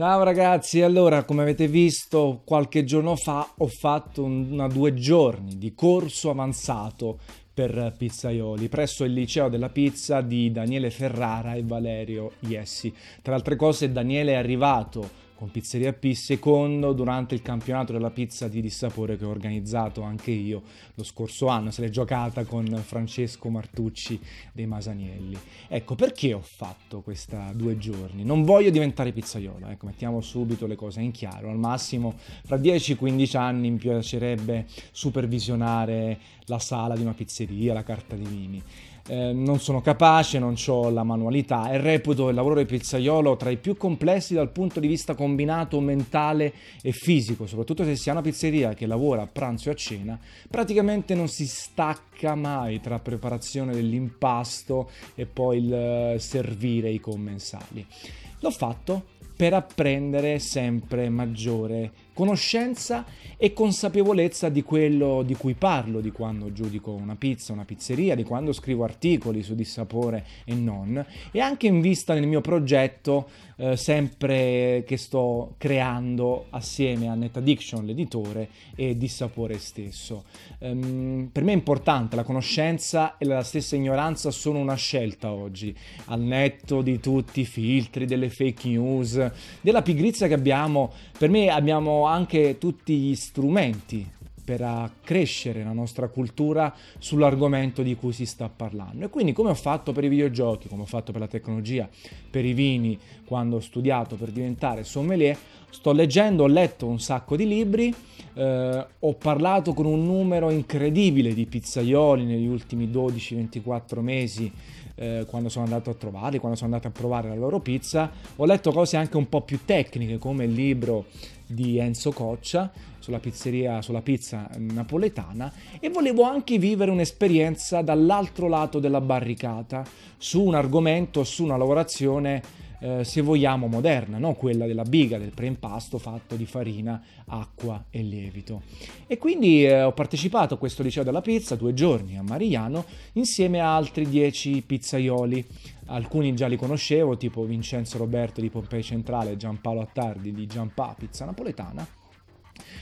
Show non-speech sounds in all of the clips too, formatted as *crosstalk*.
Ciao ragazzi, allora come avete visto qualche giorno fa ho fatto una due giorni di corso avanzato per pizzaioli presso il liceo della pizza di Daniele Ferrara e Valerio Iessi. Tra altre cose Daniele è arrivato con Pizzeria P secondo durante il campionato della pizza di dissapore che ho organizzato anche io lo scorso anno, se l'è giocata con Francesco Martucci dei Masanielli. Ecco, perché ho fatto questa due giorni? Non voglio diventare pizzaiolo, ecco, mettiamo subito le cose in chiaro. Al massimo fra 10-15 anni mi piacerebbe supervisionare la sala di una pizzeria, la carta di vini eh, non sono capace, non ho la manualità e reputo il lavoro del pizzaiolo tra i più complessi dal punto di vista combinato mentale e fisico, soprattutto se si ha una pizzeria che lavora a pranzo e a cena, praticamente non si stacca mai tra preparazione dell'impasto e poi il eh, servire i commensali. L'ho fatto per apprendere sempre maggiore conoscenza e consapevolezza di quello di cui parlo, di quando giudico una pizza, una pizzeria, di quando scrivo articoli su dissapore e non, e anche in vista del mio progetto eh, sempre che sto creando assieme a Net Addiction, l'editore, e dissapore stesso. Um, per me è importante, la conoscenza e la stessa ignoranza sono una scelta oggi, al netto di tutti i filtri, delle fake news, della pigrizia che abbiamo, per me abbiamo anche tutti gli strumenti per accrescere la nostra cultura sull'argomento di cui si sta parlando. E quindi come ho fatto per i videogiochi, come ho fatto per la tecnologia, per i vini, quando ho studiato per diventare sommelier, sto leggendo, ho letto un sacco di libri, eh, ho parlato con un numero incredibile di pizzaioli negli ultimi 12-24 mesi eh, quando sono andato a trovarli, quando sono andato a provare la loro pizza. Ho letto cose anche un po' più tecniche come il libro di Enzo Coccia sulla pizzeria, sulla pizza napoletana e volevo anche vivere un'esperienza dall'altro lato della barricata su un argomento, su una lavorazione eh, se vogliamo moderna, no? quella della biga, del preimpasto fatto di farina, acqua e lievito. E quindi eh, ho partecipato a questo liceo della pizza due giorni a Marigliano insieme a altri dieci pizzaioli. Alcuni già li conoscevo, tipo Vincenzo Roberto di Pompei Centrale, Giampaolo Attardi di Giampà Pizza Napoletana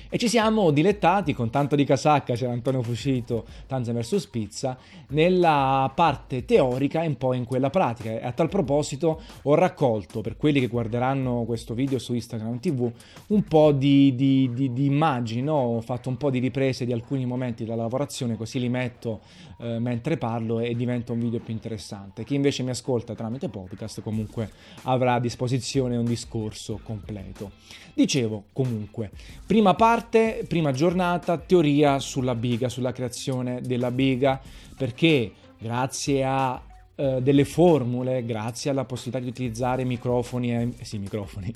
e ci siamo dilettati con tanto di casacca, c'era Antonio Fucito, Tanza vs Pizza, nella parte teorica e un po' in quella pratica. E a tal proposito ho raccolto, per quelli che guarderanno questo video su Instagram TV, un po' di, di, di, di immagini, no? ho fatto un po' di riprese di alcuni momenti della lavorazione, così li metto eh, mentre parlo e diventa un video più interessante. Chi invece mi ascolta tramite podcast comunque avrà a disposizione un discorso completo. Dicevo comunque, prima parte, prima giornata, teoria sulla biga, sulla creazione della biga, perché grazie a Uh, delle formule grazie alla possibilità di utilizzare microfoni, eh, sì, microfoni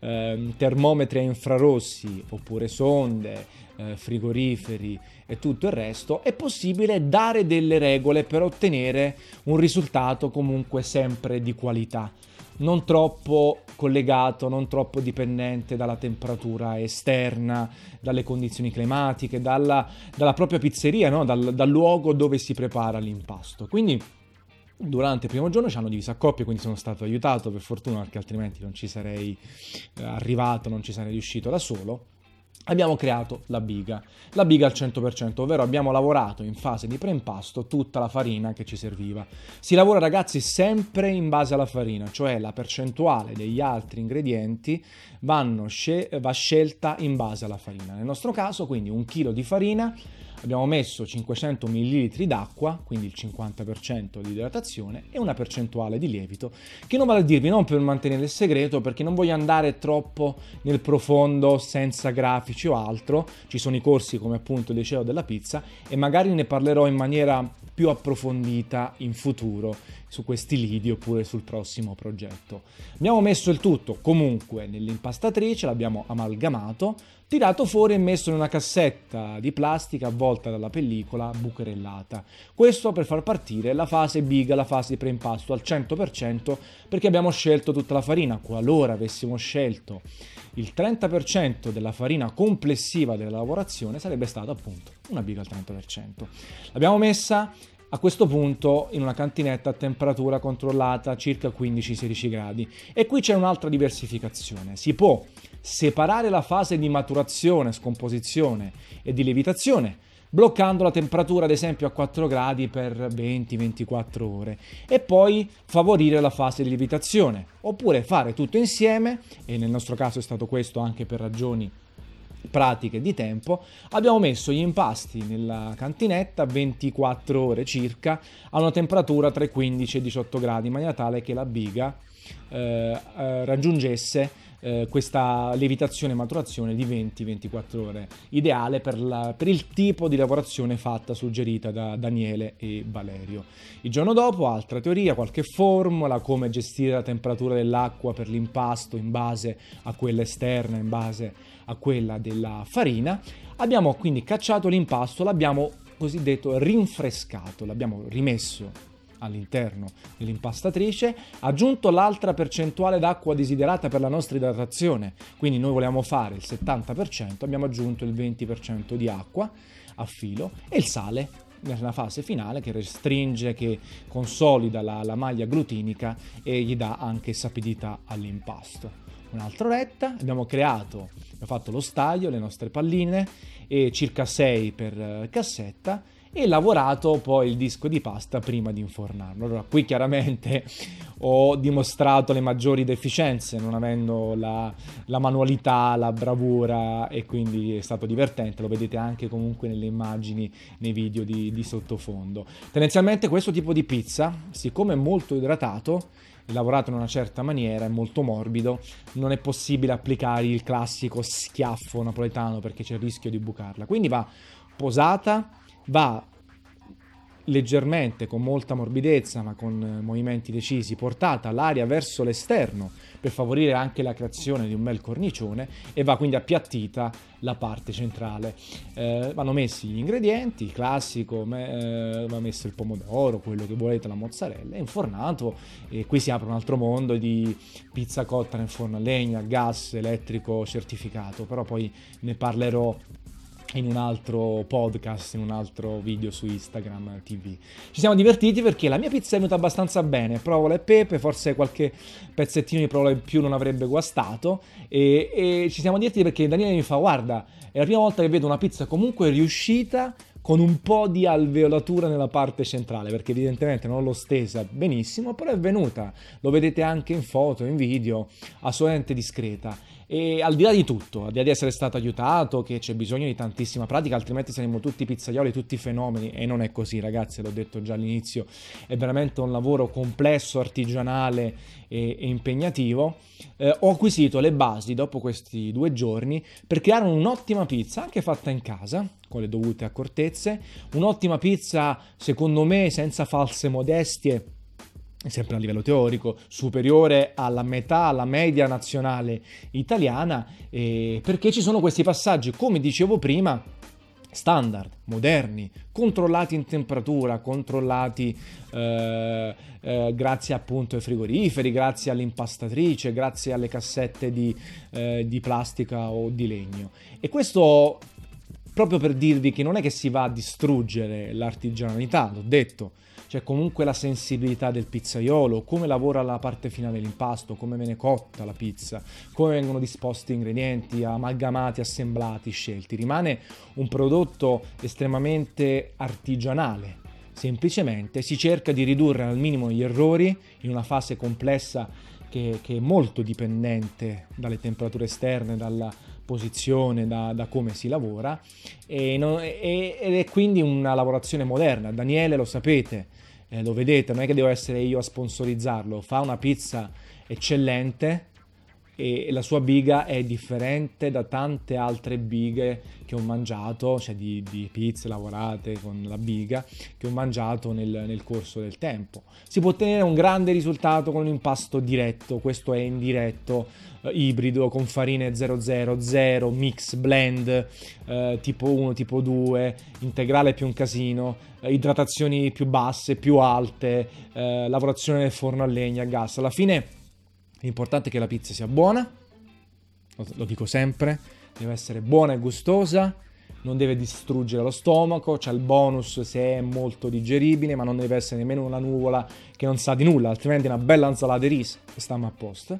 uh, *laughs* termometri a infrarossi oppure sonde, uh, frigoriferi e tutto il resto, è possibile dare delle regole per ottenere un risultato comunque sempre di qualità non troppo collegato, non troppo dipendente dalla temperatura esterna, dalle condizioni climatiche, dalla, dalla propria pizzeria, no? dal, dal luogo dove si prepara l'impasto. Quindi durante il primo giorno ci hanno diviso a coppie, quindi sono stato aiutato per fortuna perché altrimenti non ci sarei eh, arrivato, non ci sarei riuscito da solo abbiamo creato la biga. La biga al 100%, ovvero abbiamo lavorato in fase di preimpasto tutta la farina che ci serviva. Si lavora ragazzi sempre in base alla farina, cioè la percentuale degli altri ingredienti scel- va scelta in base alla farina. Nel nostro caso quindi un chilo di farina abbiamo messo 500 ml d'acqua, quindi il 50% di idratazione, e una percentuale di lievito, che non vado a dirvi non per mantenere il segreto, perché non voglio andare troppo nel profondo senza grafici o altro, ci sono i corsi come appunto liceo della pizza e magari ne parlerò in maniera più approfondita in futuro su questi lidi oppure sul prossimo progetto. Abbiamo messo il tutto comunque nell'impastatrice, l'abbiamo amalgamato, tirato fuori e messo in una cassetta di plastica avvolta dalla pellicola bucherellata. Questo per far partire la fase biga, la fase di preimpasto al 100% perché abbiamo scelto tutta la farina. Qualora avessimo scelto il 30% della farina complessiva della lavorazione sarebbe stata appunto una biga al 30%. L'abbiamo messa a questo punto in una cantinetta a temperatura controllata circa 15-16 gradi. E qui c'è un'altra diversificazione. Si può separare la fase di maturazione, scomposizione e di lievitazione bloccando la temperatura ad esempio a 4 gradi per 20-24 ore e poi favorire la fase di lievitazione oppure fare tutto insieme e nel nostro caso è stato questo anche per ragioni pratiche di tempo, abbiamo messo gli impasti nella cantinetta 24 ore circa a una temperatura tra i 15 e i 18 gradi in maniera tale che la biga eh, eh, raggiungesse eh, questa lievitazione e maturazione di 20-24 ore, ideale per, la, per, il tipo di lavorazione fatta suggerita da Daniele e Valerio. Il giorno dopo, altra teoria, qualche formula, come gestire la temperatura dell'acqua per l'impasto in base a quella esterna, in base a quella della farina. Abbiamo quindi cacciato l'impasto, l'abbiamo cosiddetto rinfrescato, l'abbiamo rimesso all'interno dell'impastatrice, aggiunto l'altra percentuale d'acqua desiderata per la nostra idratazione, quindi noi volevamo fare il 70%, abbiamo aggiunto il 20% di acqua a filo e il sale nella fase finale che restringe, che consolida la, la maglia glutinica e gli dà anche sapidità all'impasto. Un'altra oretta, abbiamo creato, abbiamo fatto lo staglio, le nostre palline circa 6 per eh, cassetta e lavorato poi il disco di pasta prima di infornarlo. Allora, qui chiaramente *laughs* ho dimostrato le maggiori deficienze, non avendo la, la, manualità, la bravura e quindi è stato divertente, lo vedete anche comunque nelle immagini, nei video di, di sottofondo. Tendenzialmente questo tipo di pizza, siccome è molto idratato, lavorato in una certa maniera, è molto morbido, non è possibile applicare il classico schiaffo napoletano perché c'è il rischio di bucarla. Quindi va posata va leggermente, con molta morbidezza, ma con eh, movimenti decisi, portata l'aria verso l'esterno per favorire anche la creazione di un bel cornicione e va quindi appiattita la parte centrale. Eh, vanno messi gli ingredienti, classico, me, eh, va messo il pomodoro, quello che volete, la mozzarella, infornato e qui si apre un altro mondo di pizza cotta nel forno a legna, gas elettrico certificato, però poi ne parlerò in un altro podcast, in un altro video su Instagram TV. Ci siamo divertiti perché la mia pizza è venuta abbastanza bene, provola e pepe, forse qualche pezzettino di provola in più non avrebbe guastato e, e ci siamo divertiti perché Daniele mi fa guarda, è la prima volta che vedo una pizza comunque riuscita con un po' di alveolatura nella parte centrale, perché evidentemente non l'ho stesa benissimo, però è venuta, lo vedete anche in foto, in video, assolutamente discreta. E al di là di tutto, al di là di essere stato aiutato, che c'è bisogno di tantissima pratica, altrimenti saremmo tutti pizzaioli, tutti fenomeni, e non è così ragazzi, l'ho detto già all'inizio, è veramente un lavoro complesso, artigianale e, impegnativo. Eh, ho acquisito le basi dopo questi due giorni per creare un'ottima pizza, anche fatta in casa, con le dovute accortezze, un'ottima pizza secondo me senza false modestie sempre a livello teorico, superiore alla metà, alla media nazionale italiana, eh, perché ci sono questi passaggi, come dicevo prima, standard, moderni, controllati in temperatura, controllati eh, eh, grazie appunto ai frigoriferi, grazie all'impastatrice, grazie alle cassette di, eh, di plastica o di legno. E questo proprio per dirvi che non è che si va a distruggere l'artigianalità, l'ho detto, c'è comunque la sensibilità del pizzaiolo, come lavora la parte finale dell'impasto, come viene cotta la pizza, come vengono disposti ingredienti, amalgamati, assemblati, scelti. Rimane un prodotto estremamente artigianale. Semplicemente si cerca di ridurre al minimo gli errori in una fase complessa che, che è molto dipendente dalle temperature esterne, dalla posizione, da, da come si lavora e non, e, ed è quindi una lavorazione moderna. Daniele lo sapete, eh, lo vedete, non è che devo essere io a sponsorizzarlo, fa una pizza eccellente e la sua biga è differente da tante altre bighe che ho mangiato, cioè di, di pizze lavorate con la biga, che ho mangiato nel, nel, corso del tempo. Si può ottenere un grande risultato con un impasto diretto, questo è indiretto, eh, ibrido, con farine 000, mix, blend, eh, tipo 1, tipo 2, integrale più un casino, eh, idratazioni più basse, più alte, eh, lavorazione nel forno a legna, a gas. Alla fine l'importante è che la pizza sia buona, lo dico sempre, deve essere buona e gustosa non deve distruggere lo stomaco, c'è il bonus se è molto digeribile, ma non deve essere nemmeno una nuvola che non sa di nulla, altrimenti una bella insalata di riso e stiamo a posto.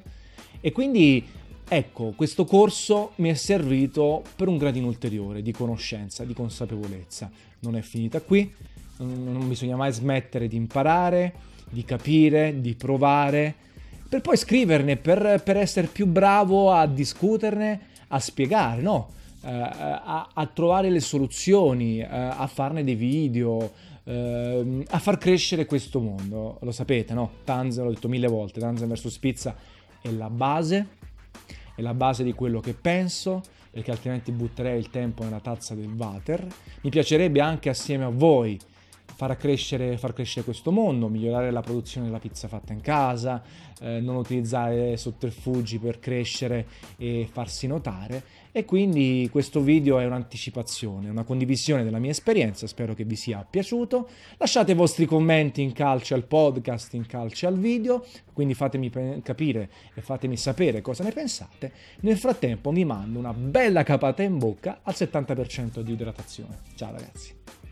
E quindi ecco, questo corso mi è servito per un gradino ulteriore di conoscenza, di consapevolezza. Non è finita qui, non bisogna mai smettere di imparare, di capire, di provare, per poi scriverne, per, per essere più bravo a discuterne, a spiegare, no? Uh, a, a, trovare le soluzioni, uh, a farne dei video, uh, a far crescere questo mondo. Lo sapete, no? Tanzan, l'ho detto mille volte, Tanzan vs Pizza è la base, è la base di quello che penso, perché altrimenti butterei il tempo nella tazza del water. Mi piacerebbe anche assieme a voi far crescere, far crescere, questo mondo, migliorare la produzione della pizza fatta in casa, eh, non utilizzare sotterfugi per crescere e farsi notare. E quindi questo video è un'anticipazione, una condivisione della mia esperienza, spero che vi sia piaciuto. Lasciate i vostri commenti in calce al podcast, in calce al video, quindi fatemi capire e fatemi sapere cosa ne pensate. Nel frattempo vi mando una bella capata in bocca al 70% di idratazione. Ciao ragazzi!